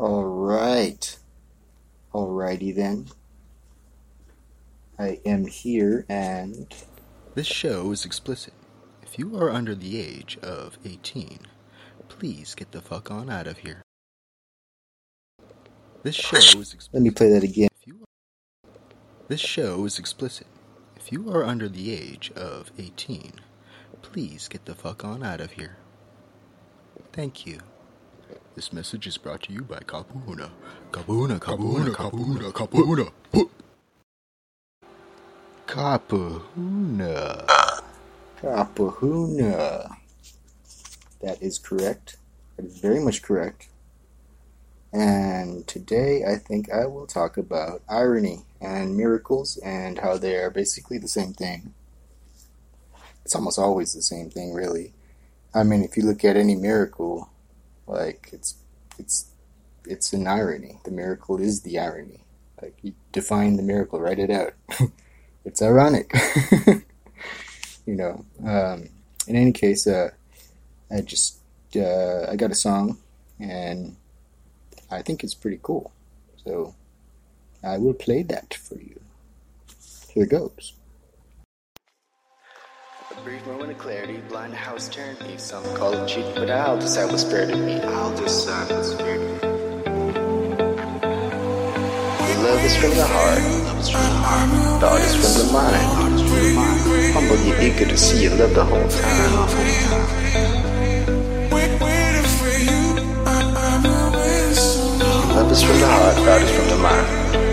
All right. Alrighty then. I am here and This show is explicit. If you are under the age of 18, please get the fuck on out of here. This show is explicit. let me play that again. If you this show is explicit. If you are under the age of 18, please get the fuck on out of here. Thank you. This message is brought to you by Kapuna. Kapuna, Kapuna, Kapuna, Kapuna. Kapuna. Kapahuna. That is correct. That is very much correct. And today I think I will talk about irony and miracles and how they are basically the same thing. It's almost always the same thing, really. I mean, if you look at any miracle, like it's it's it's an irony. The miracle is the irony. Like you define the miracle, write it out. it's ironic. you know. Um, in any case, uh, I just uh, I got a song, and I think it's pretty cool. So I will play that for you. Here it goes. Brief moment of clarity, blind house turned me. Some call it cheating, but I'll decide what's fair to me. I'll decide what's fair to me. Love is from the heart. Love is from the heart. Thought is from the mind. Thought is from the mind. Humble, you eager to see you love the whole time. Love is from the heart. Thought is from the mind.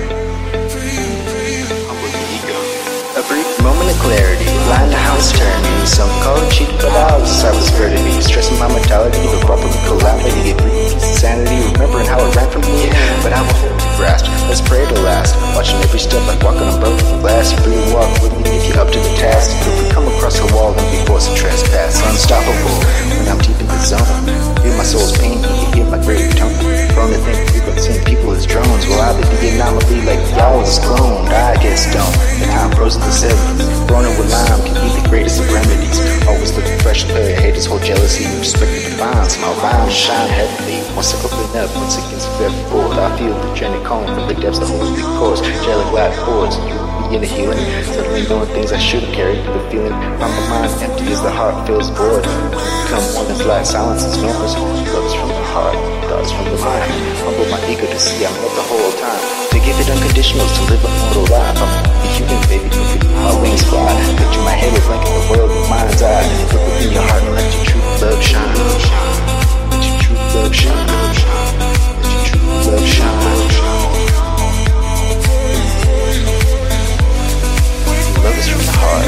Clarity, blind house turning. Some it cheat, but fair to me. Stressing my mentality, the proper calamity, get brief insanity, remembering how it ran from me. But I will let's pray to last. Watching every step like walking on broken glass. You really walk with me if you're up to the task. If we come across a wall and be forced to trespass, unstoppable when I'm deep in the zone. Feel my soul's pain, you can hear my grave tone. Prone to think been seeing people as drones. Well, I'll be the anomaly like y'all was cloned. I get stoned. The time frozen to seven. Running with lime can be the greatest of remedies. Always looking fresh, player haters hold jealousy. Respect the divine, somehow rhymes shine heavily. Once I open up, once against very bold, I feel the journey calling from the depths of holy course. Jelly glad chords, you begin to healing. Suddenly knowing things I should have carried. The feeling from my mind empty as the heart feels void. Come one is like silence is noise. Love is from the heart, thoughts from the mind. Humble my ego to see I'm love the whole time. To give it unconditional, to live a mortal life. I'm a human, baby. My wings fly. Picture my head with blanket the world with mind's eye. Look within your heart and let your true love shine. Let your true love shine. Let your true love shine. Love is from the heart.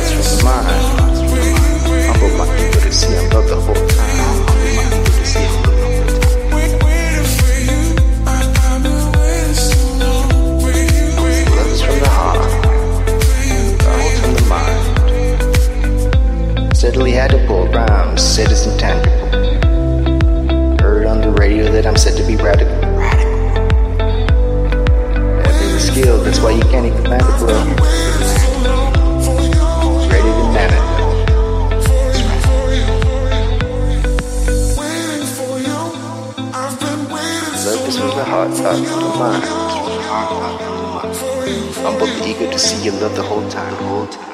Is from the mind. Humble my ego to see I'm love the whole time. Humble my ego to see I'm love the whole time. Love is from the heart. Thought from the mind. Steadily had to pull rhymes, said it's intangible. Heard on the radio that I'm said to be radical. Having the skill, that's why you can't even land it, bro. Ready to man it. Love is from the heart, thought from the mind. I'm both eager to see you love the whole time, whole time.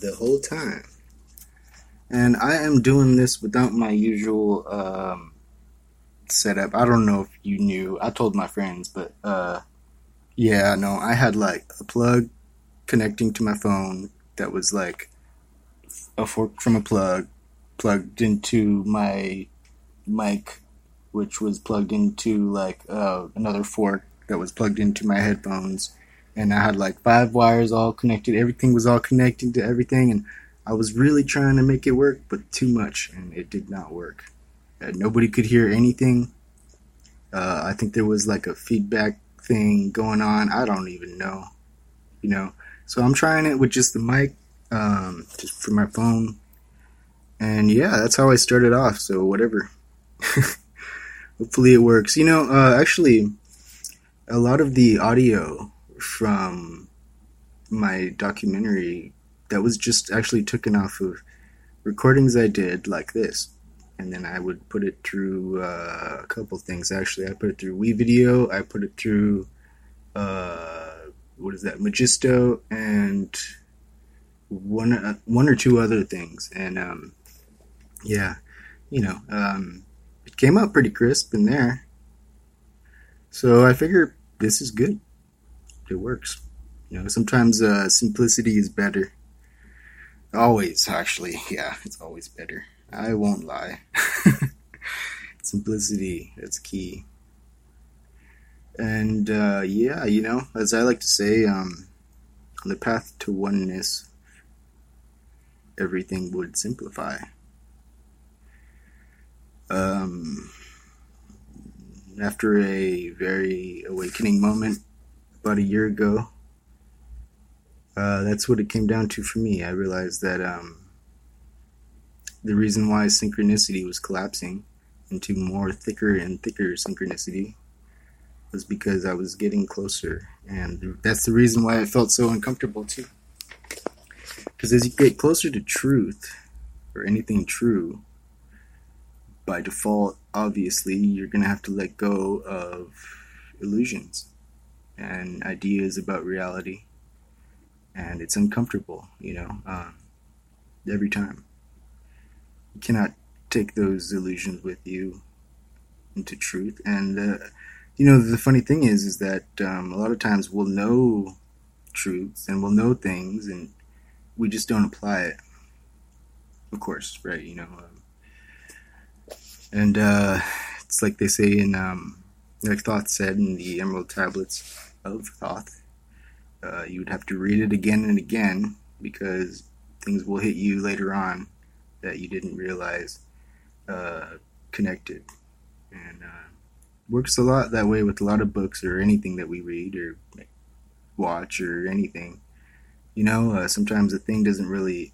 the whole time. And I am doing this without my usual um, setup. I don't know if you knew. I told my friends, but uh, yeah, no, I had like a plug connecting to my phone that was like a fork from a plug plugged into my mic, which was plugged into like uh, another fork that was plugged into my headphones and I had like five wires all connected. Everything was all connected to everything, and I was really trying to make it work, but too much, and it did not work. Nobody could hear anything. Uh, I think there was like a feedback thing going on. I don't even know, you know. So I'm trying it with just the mic, um, just for my phone, and yeah, that's how I started off. So whatever. Hopefully it works. You know, uh, actually, a lot of the audio from my documentary that was just actually taken off of recordings I did like this. And then I would put it through uh, a couple things. Actually, I put it through WeVideo. I put it through uh, what is that, Magisto, and one uh, one or two other things. And um, yeah, you know, um, it came out pretty crisp in there. So I figure this is good. It works. You know, sometimes uh, simplicity is better. Always, actually, yeah, it's always better. I won't lie. Simplicity, that's key. And uh, yeah, you know, as I like to say, um, on the path to oneness, everything would simplify. Um, after a very awakening moment about a year ago, uh, that's what it came down to for me. I realized that um, the reason why synchronicity was collapsing into more thicker and thicker synchronicity was because I was getting closer, and that's the reason why I felt so uncomfortable too. Because as you get closer to truth, or anything true, by default, obviously, you're going to have to let go of illusions and ideas about reality. And it's uncomfortable, you know, uh, every time. Cannot take those illusions with you into truth. And, uh, you know, the funny thing is, is that um, a lot of times we'll know truths and we'll know things and we just don't apply it. Of course, right? You know, um, and uh, it's like they say in, um, like Thoth said in the Emerald Tablets of Thoth, uh, you would have to read it again and again because things will hit you later on that you didn't realize uh, connected. And uh, works a lot that way with a lot of books or anything that we read or watch or anything. You know, uh, sometimes a thing doesn't really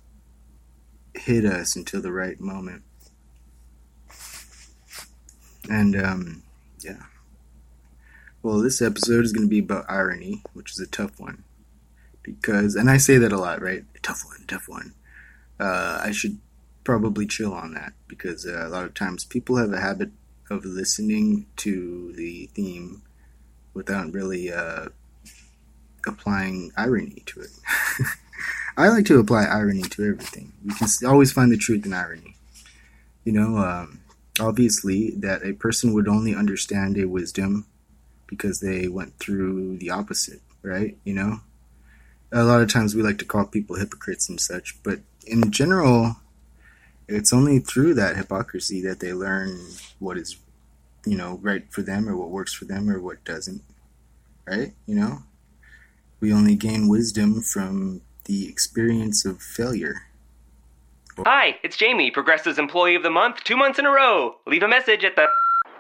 hit us until the right moment. And um, yeah. Well, this episode is going to be about irony, which is a tough one. Because, and I say that a lot, right? Tough one, tough one. Uh, I should probably chill on that because uh, a lot of times people have a habit of listening to the theme without really uh, applying irony to it. I like to apply irony to everything. You can always find the truth in irony. You know, um, obviously, that a person would only understand a wisdom because they went through the opposite, right? You know, a lot of times we like to call people hypocrites and such, but in general, it's only through that hypocrisy that they learn what is, you know, right for them or what works for them or what doesn't, right? You know, we only gain wisdom from the experience of failure. Hi, it's Jamie, Progressive's Employee of the Month, two months in a row. Leave a message at the.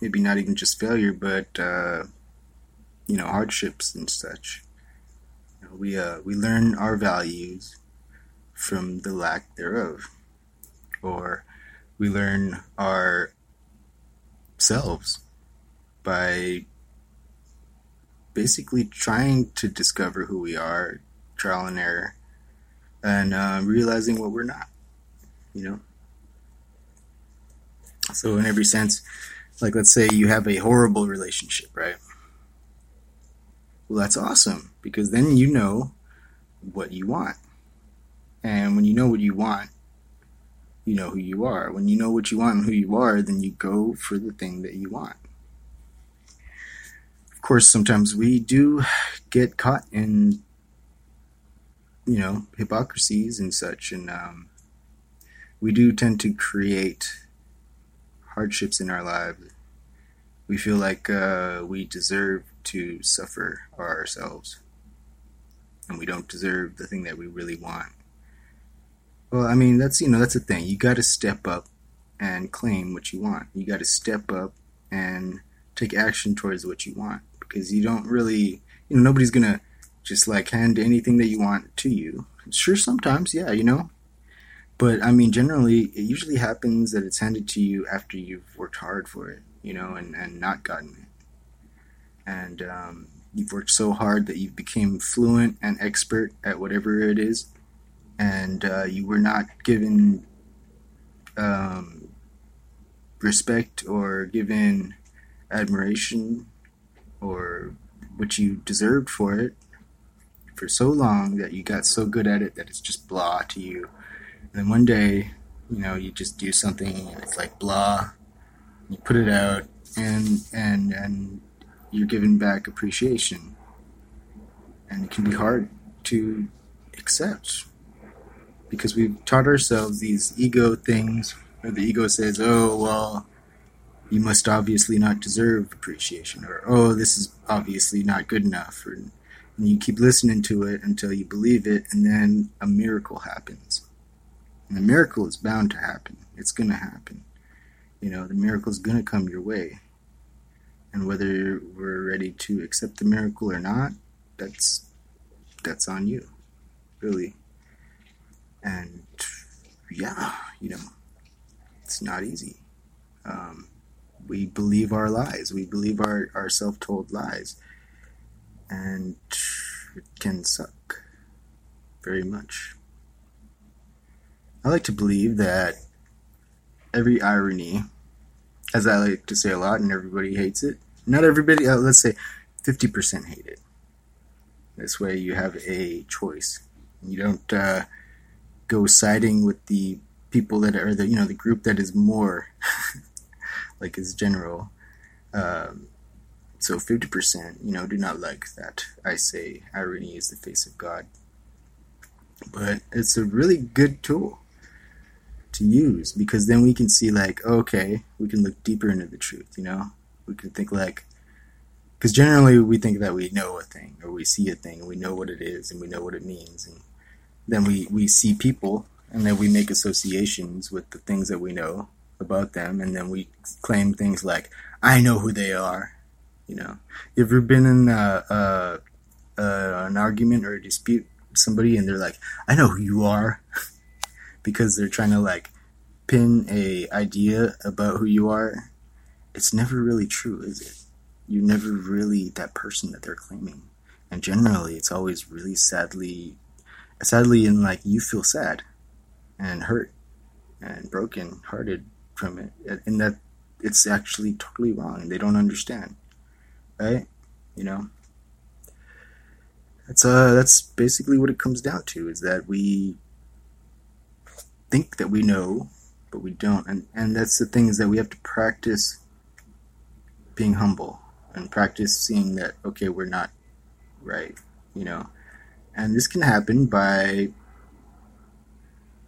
maybe not even just failure, but uh, you know hardships and such. You know, we uh, we learn our values from the lack thereof, or we learn our selves by basically trying to discover who we are, trial and error, and uh, realizing what we're not. You know. So in every sense, like let's say you have a horrible relationship, right? Well, that's awesome because then you know what you want. And when you know what you want, you know who you are. When you know what you want and who you are, then you go for the thing that you want. Of course, sometimes we do get caught in, you know, hypocrisies and such, and um, we do tend to create hardships in our lives. We feel like uh, we deserve to suffer ourselves, and we don't deserve the thing that we really want. Well, I mean, that's you know that's the thing. You got to step up and claim what you want. You got to step up and take action towards what you want because you don't really, you know, nobody's gonna just like hand anything that you want to you. Sure, sometimes, yeah, you know, but I mean, generally, it usually happens that it's handed to you after you've worked hard for it, you know, and and not gotten it, and um, you've worked so hard that you've become fluent and expert at whatever it is and uh, you were not given um, respect or given admiration or what you deserved for it for so long that you got so good at it that it's just blah to you. And then one day, you know, you just do something and it's like blah. You put it out and and and you're giving back appreciation. And it can be hard to accept because we've taught ourselves these ego things where the ego says, oh, well, you must obviously not deserve appreciation, or oh, this is obviously not good enough. Or, and you keep listening to it until you believe it, and then a miracle happens. And the miracle is bound to happen. It's going to happen. You know, the miracle is to come your way. And whether we're ready to accept the miracle or not, that's that's on you, really. And yeah, you know, it's not easy. Um, we believe our lies. We believe our, our self told lies. And it can suck very much. I like to believe that every irony, as I like to say a lot, and everybody hates it, not everybody, uh, let's say 50% hate it. This way you have a choice. You don't uh, go siding with the people that are the you know the group that is more like is general. Um, so fifty percent, you know, do not like that. I say irony is the face of God, but it's a really good tool to use because then we can see like okay, we can look deeper into the truth. You know, we can think like because generally we think that we know a thing or we see a thing and we know what it is and we know what it means and then we, we see people and then we make associations with the things that we know about them and then we claim things like i know who they are you know you ever been in a, a, a, an argument or a dispute with somebody and they're like i know who you are because they're trying to like pin a idea about who you are it's never really true is it? You're never really that person that they're claiming. And generally it's always really sadly sadly in like you feel sad and hurt and broken hearted from it and that it's actually totally wrong they don't understand right? You know? That's uh that's basically what it comes down to is that we think that we know but we don't and and that's the thing is that we have to practice being humble and practice seeing that okay we're not right you know and this can happen by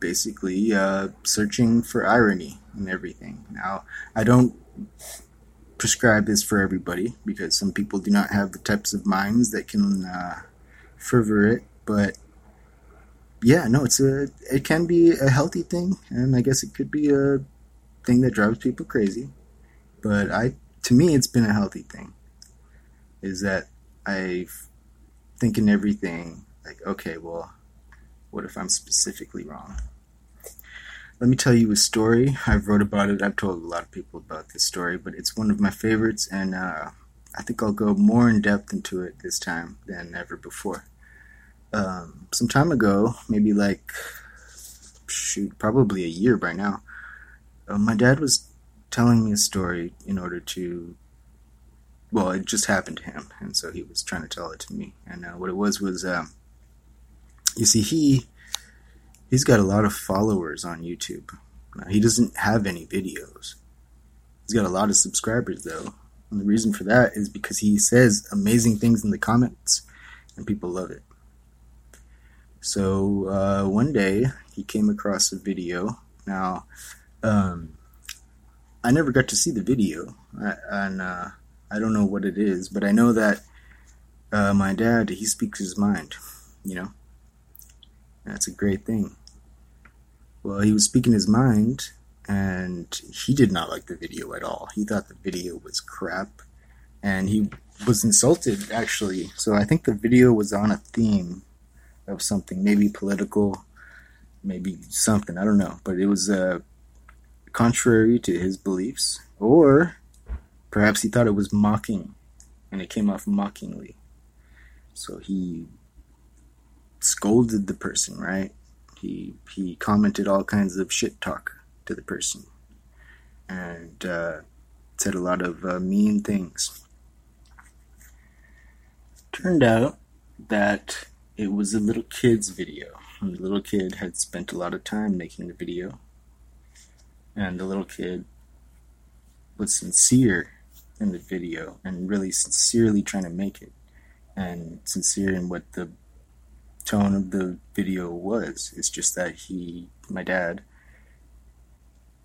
basically uh, searching for irony in everything. Now, I don't prescribe this for everybody because some people do not have the types of minds that can uh, fervor it, but yeah, no, it's a it can be a healthy thing, and I guess it could be a thing that drives people crazy. But I, to me, it's been a healthy thing. Is that I think in everything like, okay, well, what if I'm specifically wrong? Let me tell you a story. I've wrote about it. I've told a lot of people about this story, but it's one of my favorites, and uh, I think I'll go more in depth into it this time than ever before. Um, some time ago, maybe like, shoot, probably a year by now, uh, my dad was telling me a story in order to well, it just happened to him, and so he was trying to tell it to me. And uh, what it was was um, you see, he he's got a lot of followers on YouTube, Now, he doesn't have any videos. He's got a lot of subscribers though. And the reason for that is because he says amazing things in the comments and people love it. So uh, one day he came across a video. Now, um, I never got to see the video, I, and uh, I don't know what it is, but I know that uh, my dad he speaks his mind. You know, that's a great thing. Well, he was speaking his mind, and he did not like the video at all. He thought the video was crap, and he was insulted actually. So I think the video was on a theme of something, maybe political, maybe something. I don't know, but it was uh, contrary to his beliefs, or perhaps he thought it was mocking, and it came off mockingly. So he scolded the person, right? He he commented all kinds of shit talk to the person, and uh, said a lot of uh, mean things. Turned out that it was a little kid's video. And the little kid had spent a lot of time making the video, and the little kid was sincere in the video and really sincerely trying to make it, and sincere in what the tone of the video was. It's just that he, my dad,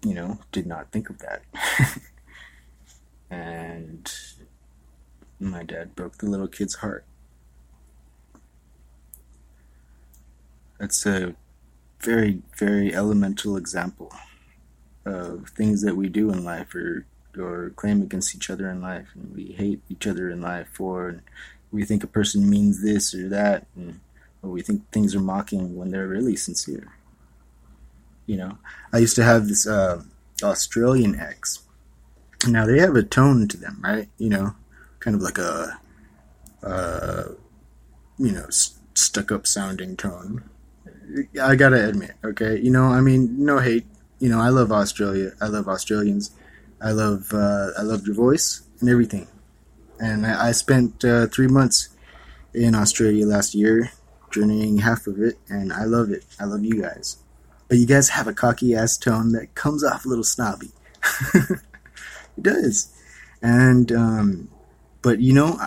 you know, did not think of that. and my dad broke the little kid's heart. That's a very, very elemental example of things that we do in life or or claim against each other in life and we hate each other in life for and we think a person means this or that and or we think things are mocking when they're really sincere. You know, I used to have this uh, Australian ex. Now they have a tone to them, right? You know, kind of like a, uh, you know, stuck up sounding tone. I gotta admit, okay, you know, I mean, no hate. You know, I love Australia. I love Australians. I love, uh, I love your voice and everything. And I, I spent uh, three months in Australia last year, journeying half of it, and I love it. I love you guys. But you guys have a cocky ass tone that comes off a little snobby. it does. And, um, but you know,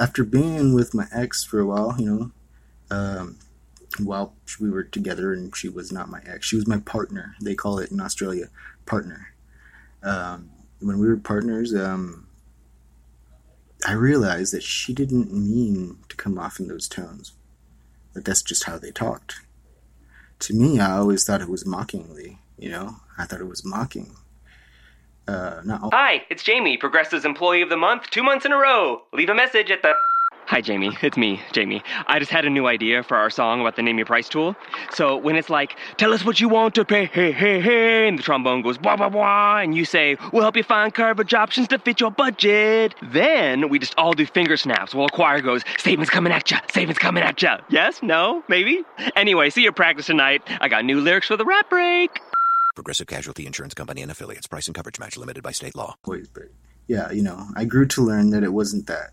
after being with my ex for a while, you know, um, while we were together and she was not my ex, she was my partner. They call it in Australia, partner. Um, when we were partners, um, I realized that she didn't mean to come off in those tones. That that's just how they talked to me, I always thought it was mockingly. You know, I thought it was mocking. Uh, all- Hi, it's Jamie, Progressive's Employee of the Month, two months in a row. Leave a message at the. Hi, Jamie. It's me, Jamie. I just had a new idea for our song about the Name Your Price tool. So when it's like, tell us what you want to pay, hey, hey, hey, and the trombone goes, blah, blah, blah, and you say, we'll help you find coverage options to fit your budget. Then we just all do finger snaps while a choir goes, statements coming at ya, statements coming at ya. Yes? No? Maybe? Anyway, see your practice tonight. I got new lyrics for the rap break. Progressive Casualty Insurance Company and affiliates. Price and coverage match limited by state law. ways, but yeah, you know, I grew to learn that it wasn't that.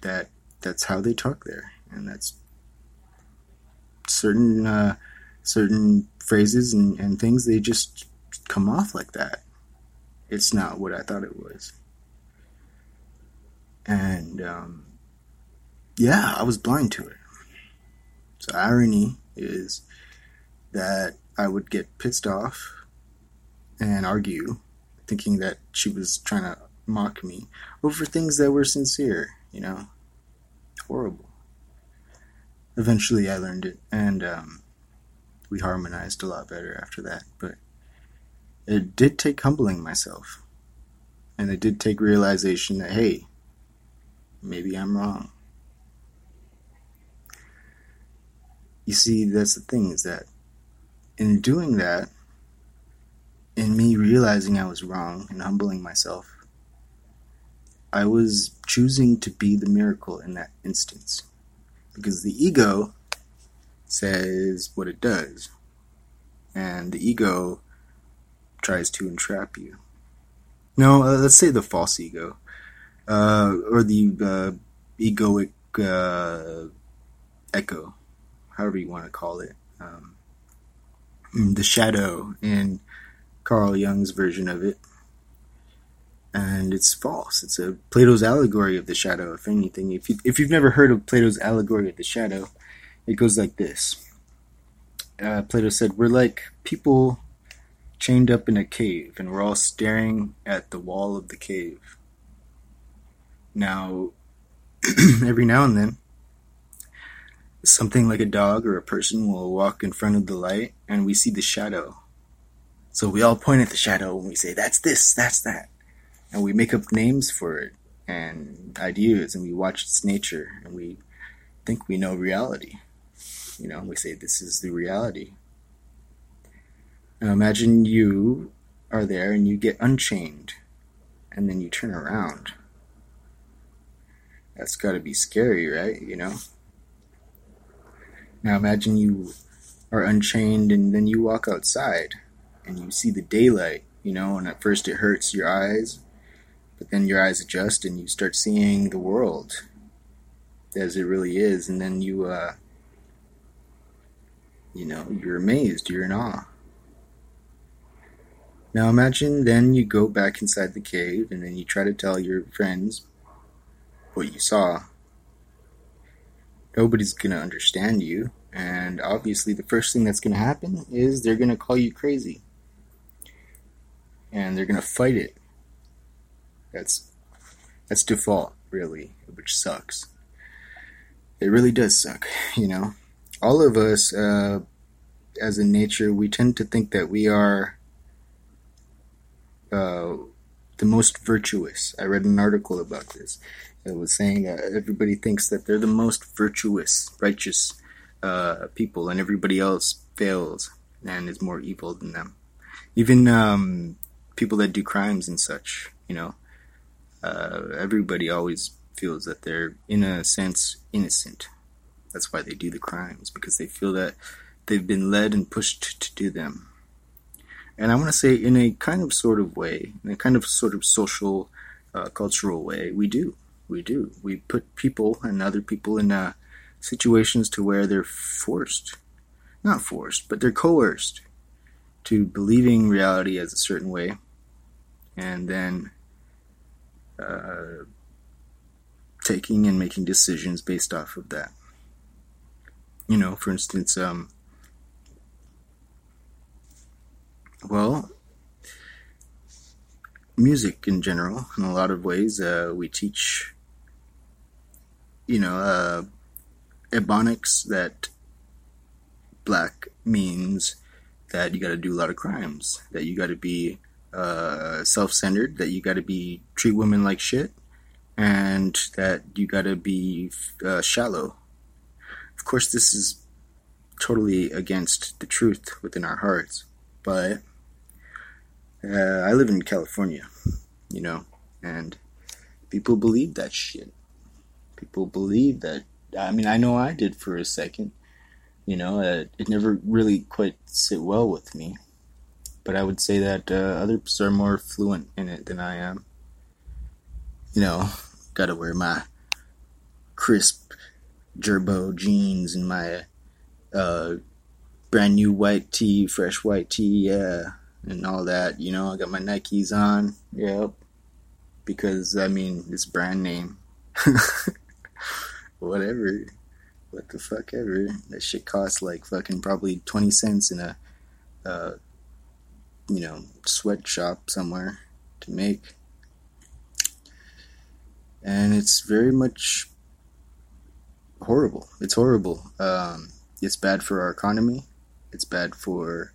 That that's how they talk there, and that's certain uh, certain phrases and, and things they just come off like that. It's not what I thought it was, and um, yeah, I was blind to it. So irony is that I would get pissed off and argue, thinking that she was trying to mock me over things that were sincere, you know? Horrible. Eventually, I learned it, and um, we harmonized a lot better after that, but it did take humbling myself. And it did take realization that, hey, maybe I'm wrong. You see, that's the thing, is that in doing that, in me realizing I was wrong and humbling myself, I was choosing to be the miracle in that instance. Because the ego says what it does, and the ego tries to entrap you. No, uh, let's say the false ego, uh, or the uh, egoic uh, echo, however you want to call it. Um, the shadow in Carl Jung's version of it. And it's false. It's a Plato's allegory of the shadow. If anything, if you if you've never heard of Plato's allegory of the shadow, it goes like this. Uh, Plato said, "We're like people chained up in a cave, and we're all staring at the wall of the cave. Now, every now and then, something like a dog or a person will walk in front of the light and we see the shadow. So we all point at the shadow and we say, that's this, that's that. And we make up names for it and ideas and we watch its nature and we think we know reality. You know, we say, this is the reality. Now imagine you are there and you get unchained and then you turn around. That's gotta be scary, right? You know? Now imagine you are unchained and then you walk outside and you see the daylight, you know, and at first it hurts your eyes, but then your eyes adjust and you start seeing the world as it really is, and then you, uh, you know, you're amazed, you're in awe. Now imagine then you go back inside the cave and then you try to tell your friends what you saw nobody's gonna understand you, and obviously the first thing that's gonna happen is they're gonna call you crazy, and they're gonna fight it. That's that's default, really, which sucks. It really does suck, you know. All of us, uh, as a nature, we tend to think that we are uh, the most virtuous. I read an article about this it was saying that everybody thinks that they're the most virtuous, righteous uh, people, and everybody else fails and is more evil than them. Even um, people that do crimes and such, you know, uh, everybody always feels that they're, in a sense, innocent. That's why they do the crimes, because they feel that they've been led and pushed to do them. And I want to say, in a kind of sort of way, in a kind of sort of social, uh, cultural way, we do we do. We put people and other people in uh, situations to where they're forced, not forced, but they're coerced to believing reality as a certain way, and then uh, taking and making decisions based off of that. You know, for instance, um, well, music in general, in a lot of ways, uh, we teach you know, uh, ebonics that black means that you got to do a lot of crimes, that you got to be uh, self-centered, that you got to be treat women like shit, and that you got to be uh, shallow. Of course, this is totally against the truth within our hearts, but uh, I live in California, you know, and people believe that shit people believe that. I mean, I know I did for a second. You know, uh, it never really quite sit well with me. But I would say that uh, others are more fluent in it than I am. You know, gotta wear my crisp Girbaud jeans and my uh, brand new white tee, fresh white tee, yeah, and all that. You know, I got my Nikes on, yep, because I mean it's brand name. whatever. What the fuck ever. That shit costs like fucking probably 20 cents in a, uh, you know, sweatshop somewhere to make. And it's very much horrible. It's horrible. Um, it's bad for our economy. It's bad for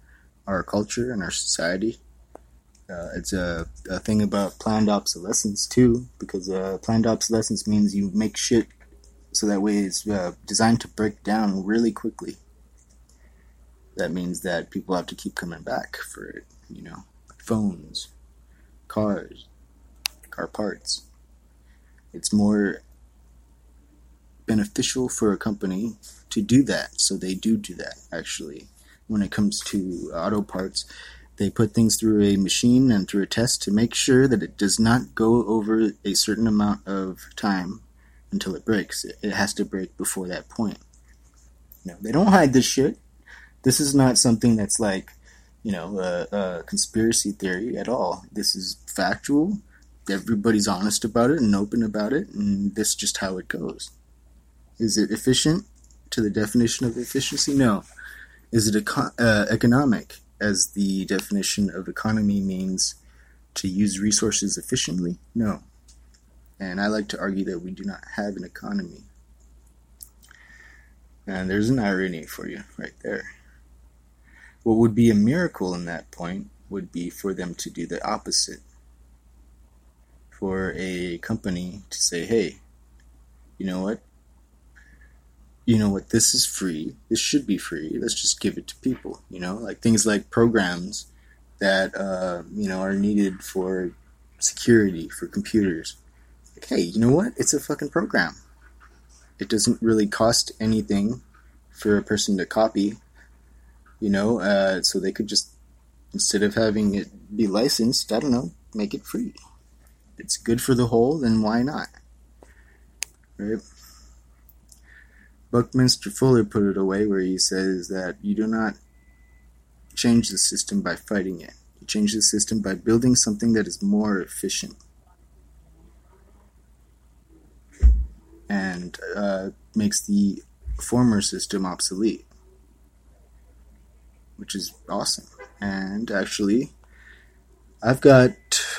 our culture and our society. Uh, it's a, a thing about planned obsolescence too, because uh, planned obsolescence means you make shit so that way it's uh, designed to break down really quickly. That means that people have to keep coming back for it, you know, phones, cars, car parts. It's more beneficial for a company to do that, so they do do that actually. When it comes to auto parts, they put things through a machine and through a test to make sure that it does not go over a certain amount of time until it breaks. It, has to break before that point. No, they don't hide this shit. This is not something that's like, you know, a, a conspiracy theory at all. This is factual. Everybody's honest about it and open about it, and this is just how it goes. Is it efficient to the definition of efficiency? No. Is it eco- uh, economic, as the definition of economy means to use resources efficiently? No. And I like to argue that we do not have an economy. And there's an irony for you right there. What would be a miracle in that point would be for them to do the opposite. For a company to say, hey, you know what? You know what? This is free. This should be free. Let's just give it to people. You know, like things like programs that, uh, you know, are needed for security, for computers. Like, hey, you know what? It's a fucking program. It doesn't really cost anything for a person to copy you know, uh, so they could just instead of having it be licensed, I don't know, make it free. It's good for the whole, then why not? Right? Buckminster Fuller put it away where he says that you do not change the system by fighting it. You change the system by building something that is more efficient. And uh, makes the former system obsolete which is awesome. And actually, I've got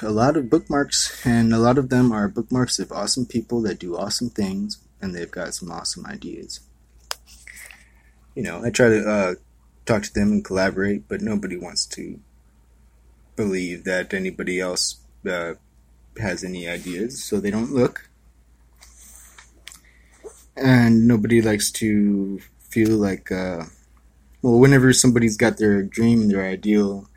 a lot of bookmarks, and a lot of them are bookmarks of awesome people that do awesome things, and they've got some awesome ideas. You know, I try to uh, talk to them and collaborate, but nobody wants to believe that anybody else uh, has any ideas, so they don't look. And nobody likes to feel like uh, well, whenever somebody's got their dream, their ideal,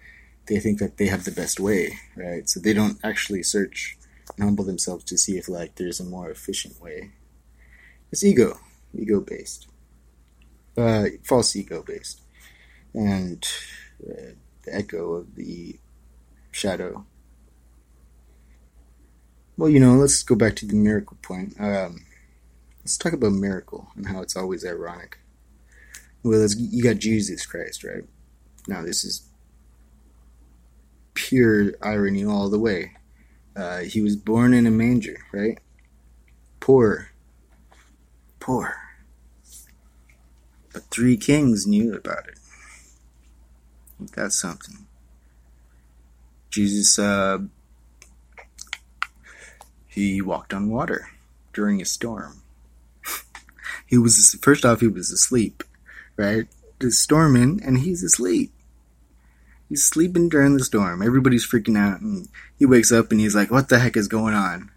they think that they have the best way, right? So they don't actually search and humble themselves to see if like there's a more efficient way. It's ego, ego based, uh, false ego based, and uh, the echo of the shadow. Well, you know, let's go back to the miracle point. Um, let's talk about miracle and how it's always ironic. Well, you got Jesus Christ, right? Now, this is pure irony all the way. Uh, he was born in a manger, right? Poor. Poor. But three kings knew about it. That's something. Jesus, uh, he walked on water during a storm. he was, first off, he was asleep right? It's storming and he's asleep. He's sleeping during the storm. Everybody's freaking out and he wakes up and he's like, What the heck is going on?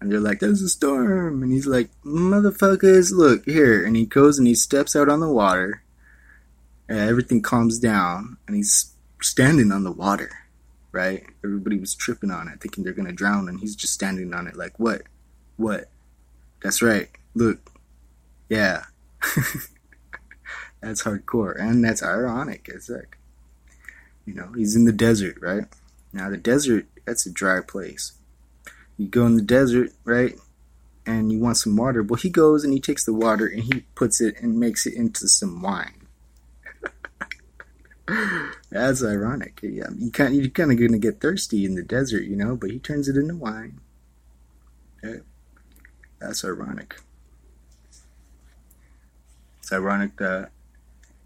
And they're like, There's a storm. And he's like, Motherfuckers, look here. And he goes and he steps out on the water. And everything calms down and he's standing on the water, right? Everybody was tripping on it, thinking they're gonna drown, and he's just standing on it like, What? What? That's right. Look. Yeah. That's hardcore, and that's ironic as heck. You know, he's in the desert, right? Now, the desert, that's a dry place. You go in the desert, right? And you want some water. Well, he goes and he takes the water and he puts it and makes it into some wine. That's ironic. Yeah, you can't. You're kind of gonna get thirsty in the desert, you know. But he turns it into wine. Okay. That's ironic. It's ironic that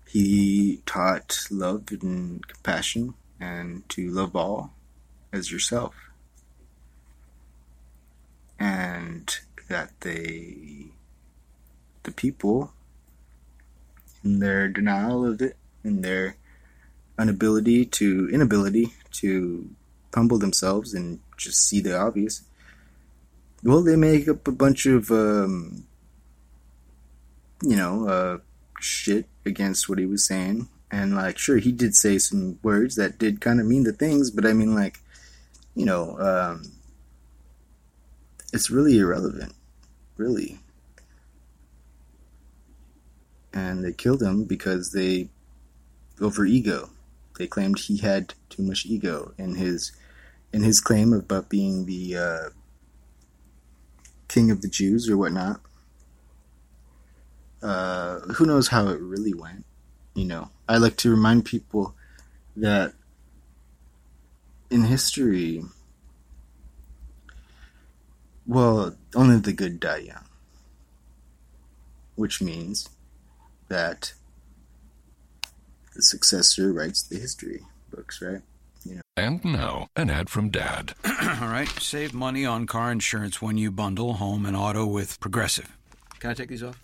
he taught love and compassion and to love all as yourself. And that they, the people, in their denial of it, in their inability to inability to humble themselves and just see the obvious, well, they make up a bunch of, um, you know, uh, shit against what he was saying. And like, sure, he did say some words that did kind of mean the things, but I mean, like, you know, um, it's really irrelevant, really. And they killed him because they, over ego, they claimed he had too much ego in his, in his claim about being the uh, king of the Jews or whatnot uh, who knows how it really went? You know, I like to remind people that in history, well, only the good die young. Which means that the successor writes the history books, right? You know. And now, an ad from Dad. All right, save money on car insurance when you bundle home and auto with Progressive. Can I take these off?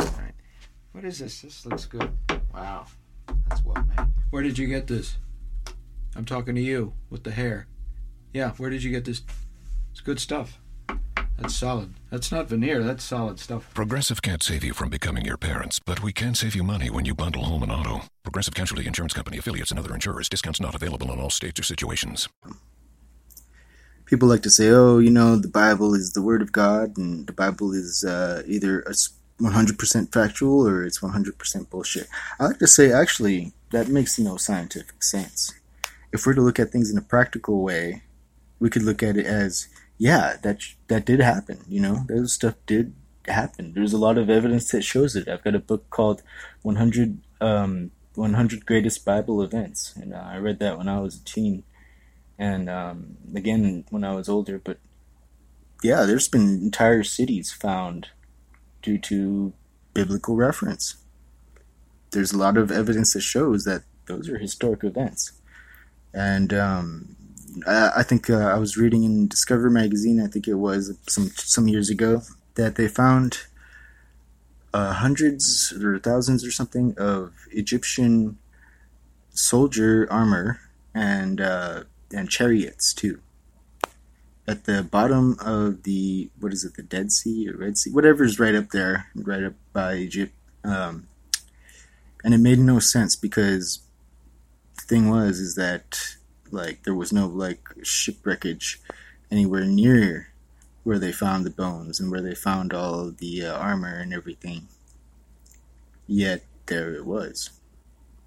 All right. What is this? This looks good. Wow, that's well made. Where did you get this? I'm talking to you with the hair. Yeah, where did you get this? It's good stuff. That's solid. That's not veneer. That's solid stuff. Progressive can't save you from becoming your parents, but we can save you money when you bundle home and auto. Progressive Casualty Insurance Company affiliates and other insurers. Discounts not available in all states or situations. People like to say, "Oh, you know, the Bible is the Word of God, and the Bible is uh, either a 100% factual or it's 100% bullshit." I like to say, actually, that makes no scientific sense. If we're to look at things in a practical way, we could look at it as yeah, that that did happen. You know, That stuff did happen. There's a lot of evidence that shows it. I've got a book called 100 um, 100 Greatest Bible Events, and uh, I read that when I was a teen, and um, again when I was older. But yeah, there's been entire cities found due to biblical reference. There's a lot of evidence that shows that those are historic events, and um, I, I think uh, I was reading in Discover magazine. I think it was some some years ago that they found uh, hundreds or thousands or something of Egyptian soldier armor and uh, and chariots too. At the bottom of the what is it, the Dead Sea or Red Sea, whatever's right up there, right up by Egypt. Um, and it made no sense because the thing was is that like there was no like shipwreckage anywhere near where they found the bones and where they found all the uh, armor and everything. Yet there it was,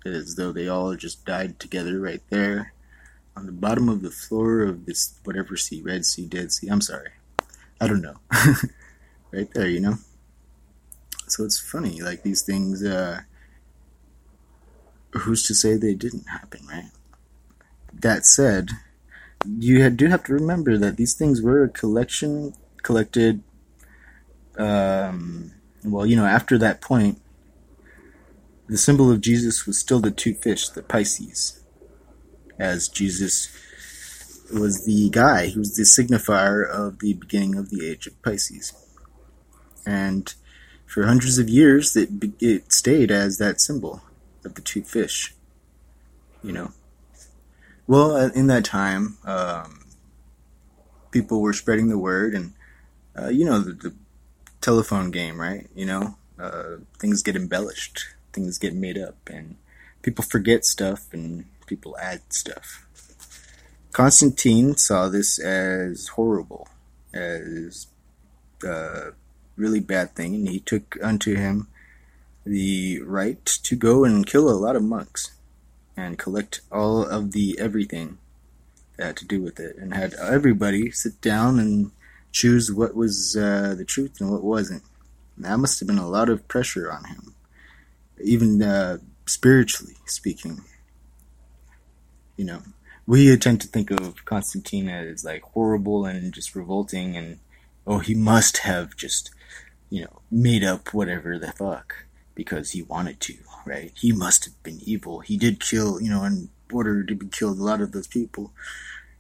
as though they all just died together right there on the bottom of the floor of this whatever sea, Red Sea, Dead Sea. I'm sorry, I don't know. right there, you know. So it's funny, like these things. Uh, who's to say they didn't happen, right? that said, you do have to remember that these things were a collection collected. Um, well, you know, after that point, the symbol of Jesus was still the two fish, the Pisces, as Jesus was the guy, he was the signifier of the beginning of the age of Pisces. And for hundreds of years, it, it stayed as that symbol of the two fish, you know. Well, in that time, um, people were spreading the word, and uh, you know the, the, telephone game, right? You know, uh, things get embellished, things get made up, and people forget stuff, and people add stuff. Constantine saw this as horrible, as a uh, really bad thing, and he took unto him the right to go and kill a lot of monks and collect all of the everything that had to do with it, and had everybody sit down and choose what was uh, the truth and what wasn't. And that must have been a lot of pressure on him, even uh, spiritually speaking. You know, we tend to think of Constantine as like horrible and just revolting, and oh, he must have just, you know, made up whatever the fuck because he wanted to right? He must have been evil. He did kill, you know, in order to be killed a lot of those people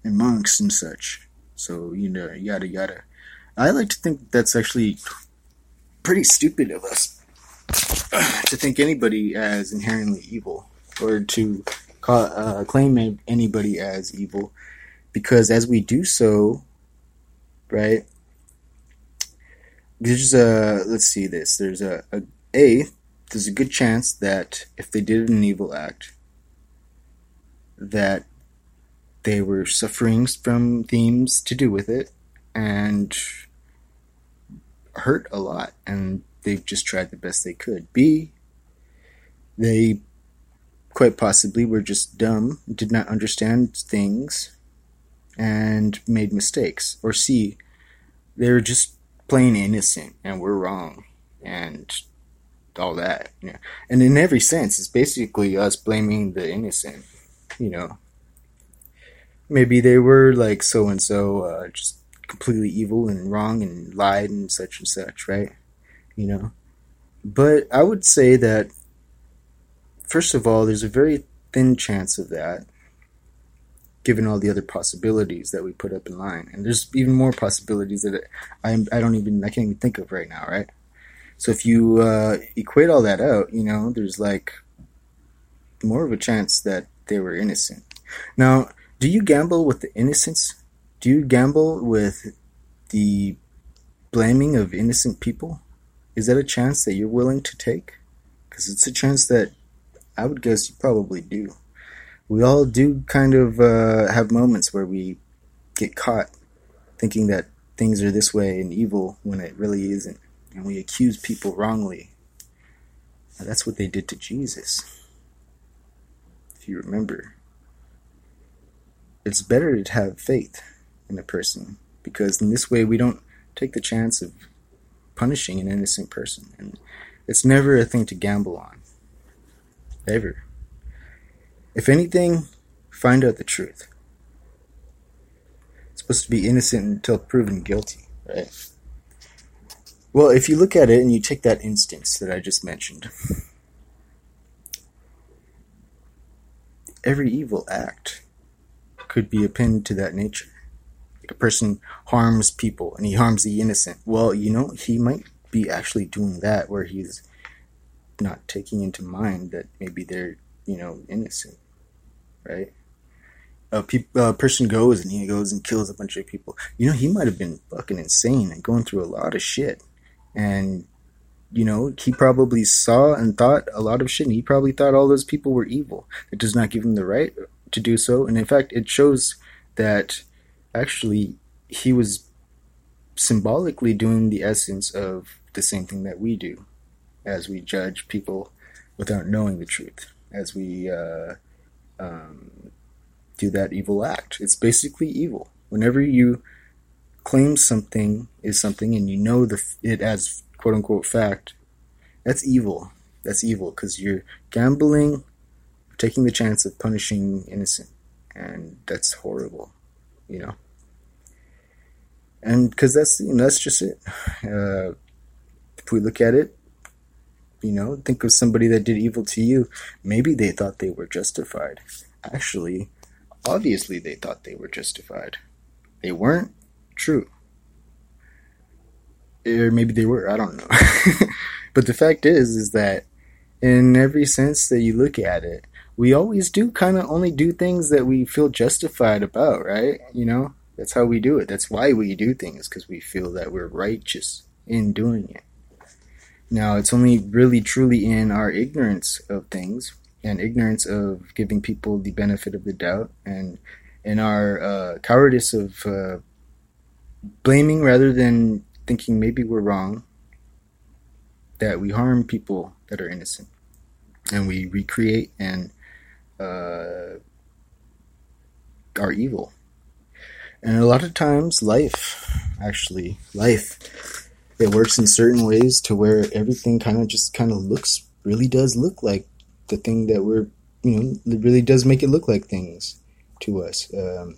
and monks and such. So, you know, yada yada. I like to think that's actually pretty stupid of us to think anybody as inherently evil or to call, uh, claim anybody as evil because as we do so, right? There's a let's see this. There's a, a a there's a good chance that if they did an evil act, that they were suffering from themes to do with it and hurt a lot, and they've just tried the best they could. B, they quite possibly were just dumb, did not understand things, and made mistakes. Or C, they're just plain innocent and we're wrong. And all that. Yeah. And in every sense, it's basically us blaming the innocent, you know, maybe they were like so and so, just completely evil and wrong and lied and such and such, right? You know? But I would say that, first of all, there's a very thin chance of that, given all the other possibilities that we put up in line. And there's even more possibilities that I, I don't even, I can't even think of right now, right? So if you uh, equate all that out, you know, there's like more of a chance that they were innocent. Now, do you gamble with the innocence? Do you gamble with the blaming of innocent people? Is that a chance that you're willing to take? Because it's a chance that I would guess you probably do. We all do kind of uh, have moments where we get caught thinking that things are this way and evil when it really isn't. And we accuse people wrongly. Now, that's what they did to Jesus. If you remember, it's better to have faith in a person because in this way we don't take the chance of punishing an innocent person. And it's never a thing to gamble on. Ever. If anything, find out the truth. It's supposed to be innocent until proven guilty, right? Well, if you look at it and you take that instance that I just mentioned, every evil act could be appended to that nature a person harms people and he harms the innocent. Well, you know, he might be actually doing that where he's not taking into mind that maybe they're, you know, innocent, right? A, pe- a person goes and he goes and kills a bunch of people. You know, he might have been fucking insane and going through a lot of shit. And, you know, he probably saw and thought a lot of shit. And he probably thought all those people were evil. It does not give him the right to do so. And in fact, it shows that actually he was symbolically doing the essence of the same thing that we do as we judge people without knowing the truth as we uh, um, do that evil act. It's basically evil. Whenever you claim something is something and you know the it as quote unquote fact that's evil. That's evil because you're gambling taking the chance of punishing innocent. And that's horrible you know? And because that's you know, that's just it. Uh, if we look at it, you know, think of somebody that did evil to you. Maybe they thought they were justified. Actually, obviously, they thought they were justified. They weren't true, or maybe they were. I don't know. but the fact is, is that in every sense that you look at it, we always do kind of only do things that we feel justified about, right? You know, that's how we do it. That's why we do things because we feel that we're righteous in doing it. Now, it's only really truly in our ignorance of things and ignorance of giving people the benefit of the doubt and in our uh, cowardice of uh, blaming rather than thinking maybe we're wrong that we harm people that are innocent. And we recreate and uh, are evil. And a lot of times, life, actually, life, it works in certain ways to where everything kind of just kind of looks, really does look like the thing that we're, you know, it really does make it look like things to us. Um,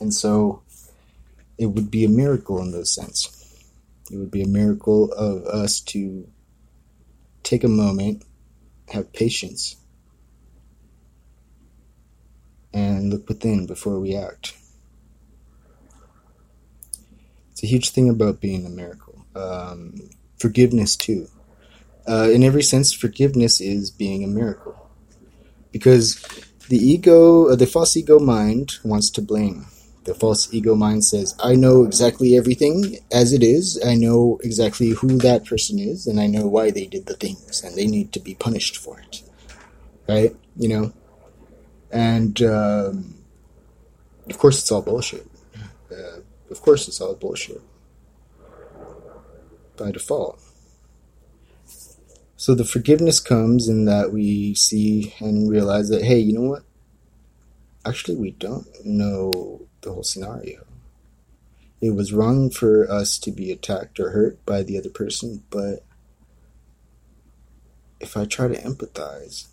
and so it would be a miracle in those sense. It would be a miracle of us to take a moment, have patience, and look within before we act a huge thing about being a miracle. Um, forgiveness too. Uh, in every sense, forgiveness is being a miracle, because the ego, uh, the false ego mind, wants to blame. The false ego mind says, "I know exactly everything as it is. I know exactly who that person is, and I know why they did the things, and they need to be punished for it." Right? You know, and um, of course, it's all bullshit. Of course, it's all bullshit. By default. So the forgiveness comes in that we see and realize that, hey, you know what? Actually, we don't know the whole scenario. It was wrong for us to be attacked or hurt by the other person, but if I try to empathize,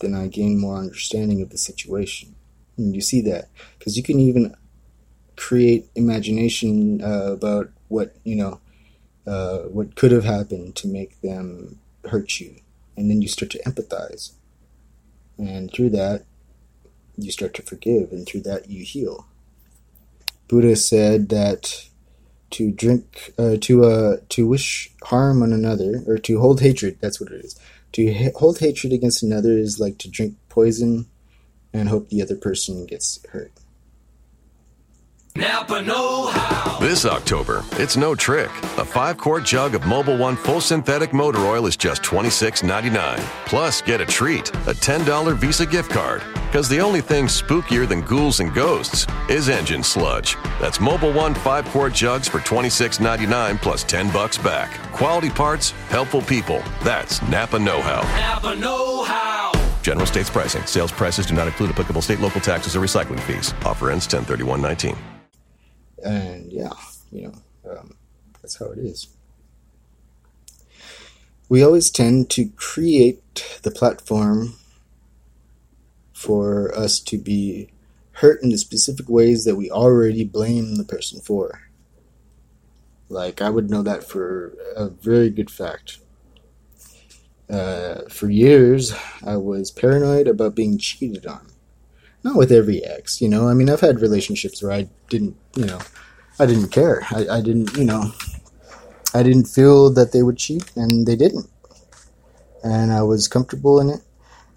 then I gain more understanding of the situation. And you see that because you can even create imagination uh, about what you know, uh, what could have happened to make them hurt you, and then you start to empathize, and through that, you start to forgive, and through that, you heal. Buddha said that to drink, uh, to uh, to wish harm on another, or to hold hatred. That's what it is. To ha- hold hatred against another is like to drink poison and hope the other person gets hurt. Napa Know How. This October, it's no trick. A five quart jug of Mobil One full synthetic motor oil is just $26.99. Plus, get a treat a $10 Visa gift card. Because the only thing spookier than ghouls and ghosts is engine sludge. That's Mobil One five quart jugs for $26.99 plus 10 bucks back. Quality parts, helpful people. That's Napa Know How. Napa Know How. General states pricing. Sales prices do not include applicable state, local taxes, or recycling fees. Offer ends 103119. And yeah, you know, um, that's how it is. We always tend to create the platform for us to be hurt in the specific ways that we already blame the person for. Like, I would know that for a very good fact. Uh, for years, I was paranoid about being cheated on not with every ex, you know. I mean, I've had relationships where I didn't, you know, I didn't care. I, I didn't, you know, I didn't feel that they would cheat, and they didn't. And I was comfortable in it.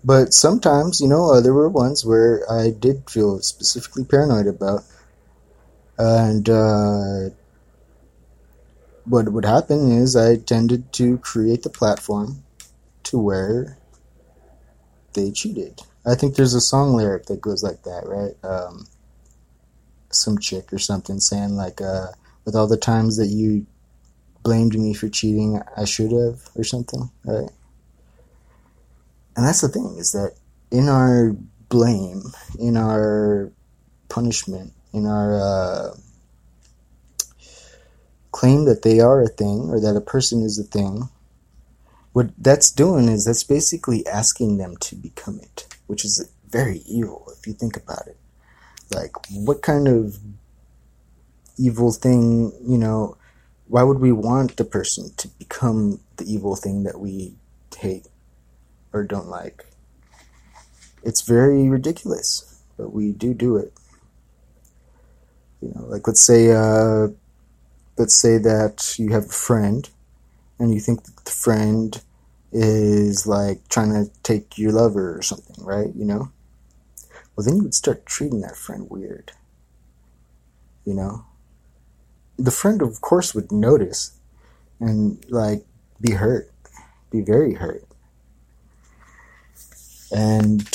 But sometimes, you know, uh, there were ones where I did feel specifically paranoid about. And uh, what would happen is I tended to create the platform to where they cheated. I think there's a song lyric that goes like that, right? Um, some chick or something saying like, uh, "With all the times that you blamed me for cheating, I should have," or something, right? And that's the thing is that in our blame, in our punishment, in our uh, claim that they are a thing or that a person is a thing, what that's doing is that's basically asking them to become it, which is very evil if you think about it. Like, what kind of evil thing, you know, why would we want the person to become the evil thing that we hate or don't like? It's very ridiculous, but we do do it. You know, like let's say, uh, let's say that you have a friend and you think that the friend is like trying to take your lover or something, right? You know? Well, then you would start treating that friend weird. You know? The friend, of course, would notice and like be hurt, be very hurt. And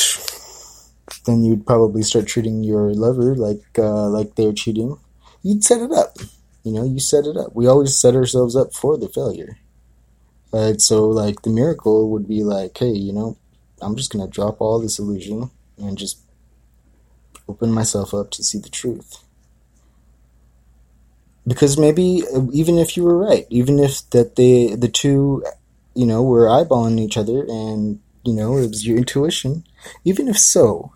then you'd probably start treating your lover like uh, like they're cheating. You'd set it up. You know, you set it up. We always set ourselves up for the failure. Right? So, like, the miracle would be like, hey, you know, I'm just going to drop all this illusion and just open myself up to see the truth. Because maybe, uh, even if you were right, even if that they, the two, you know, were eyeballing each other and, you know, it was your intuition, even if so,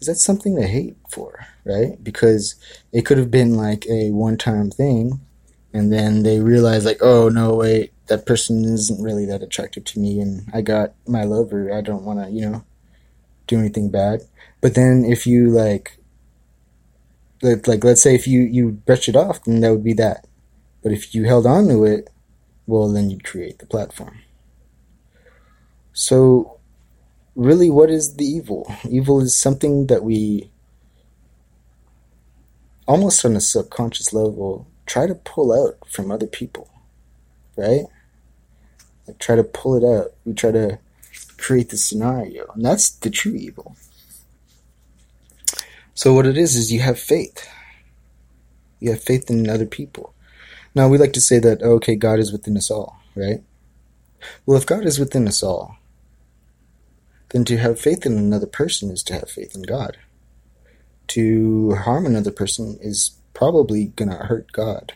is that something to hate for, right? Because it could have been like a one time thing and then they realize like oh no wait that person isn't really that attractive to me and i got my lover i don't want to you know do anything bad. But then if you like like, like let's say if you you brush it off then that would be that. But if you held on to it well then you'd create the platform. So really what is the evil? Evil is something that we almost on a subconscious level try to pull out from other people, right? Like try to pull it out. We try to create the scenario, and that's the true evil. So what it is is you have faith. You have faith in other people. Now we like to say that oh, okay, God is within us all, right? Well, if God is within us all, then to have faith in another person is to have faith in God. To harm another person is probably gonna hurt God.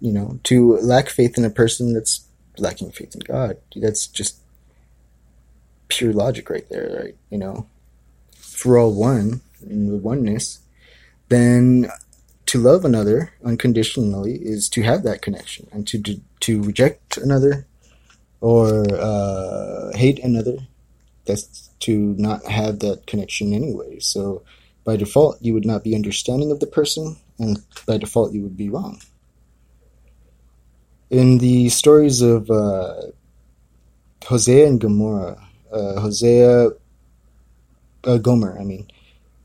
You know, to lack faith in a person that's lacking faith in God. That's just pure logic right there, right? You know. if we're all one in the oneness, then to love another unconditionally is to have that connection, and to to, to reject another or uh, hate another, that's to not have that connection anyway. So by default, you would not be understanding of the person, and by default, you would be wrong. In the stories of uh, Hosea and Gomorrah, uh, Hosea, uh, Gomer, I mean,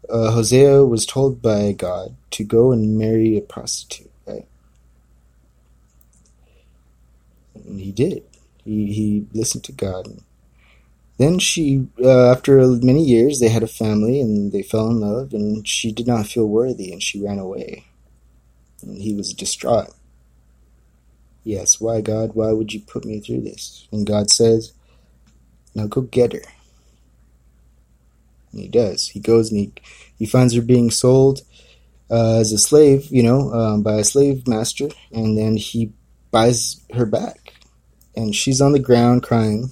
uh, Hosea was told by God to go and marry a prostitute, right? And he did. He, he listened to God. Then she, uh, after many years, they had a family and they fell in love, and she did not feel worthy and she ran away. And he was distraught. Yes, why, God? Why would you put me through this? And God says, Now go get her. And he does. He goes and he, he finds her being sold uh, as a slave, you know, um, by a slave master, and then he buys her back. And she's on the ground crying,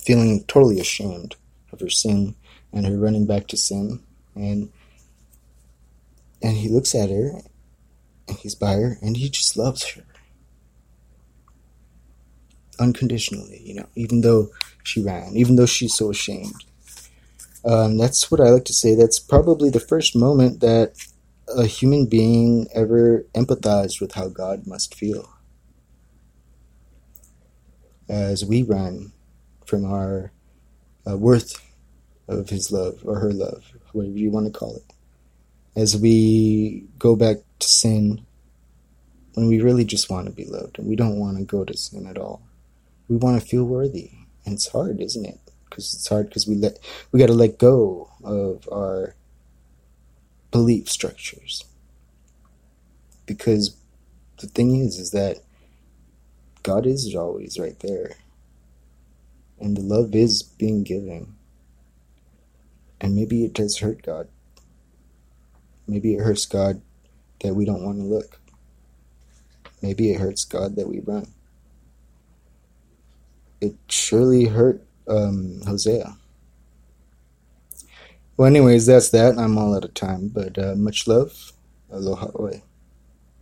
feeling totally ashamed of her sin and her running back to sin. And and he looks at her and he's by her and he just loves her unconditionally, you know, even though she ran, even though she's so ashamed. Um, that's what I like to say. That's probably the first moment that a human being ever empathized with how God must feel. As we run from our uh, worth of His love or her love, whatever you want to call it. As we go back to sin when we really just want to be loved and we don't want to go to sin at all. We want to feel worthy. And it's hard, isn't it? because it's hard because we let we got to let go of our belief structures. Because the thing is is that God is always right there. And the love is being given. And maybe it does hurt God. Maybe it hurts God that we don't want to look. Maybe it hurts God that we run it surely hurt um, Hosea. Well, anyways, that's that. I'm all out of time, but uh, much love. Aloha. Oi.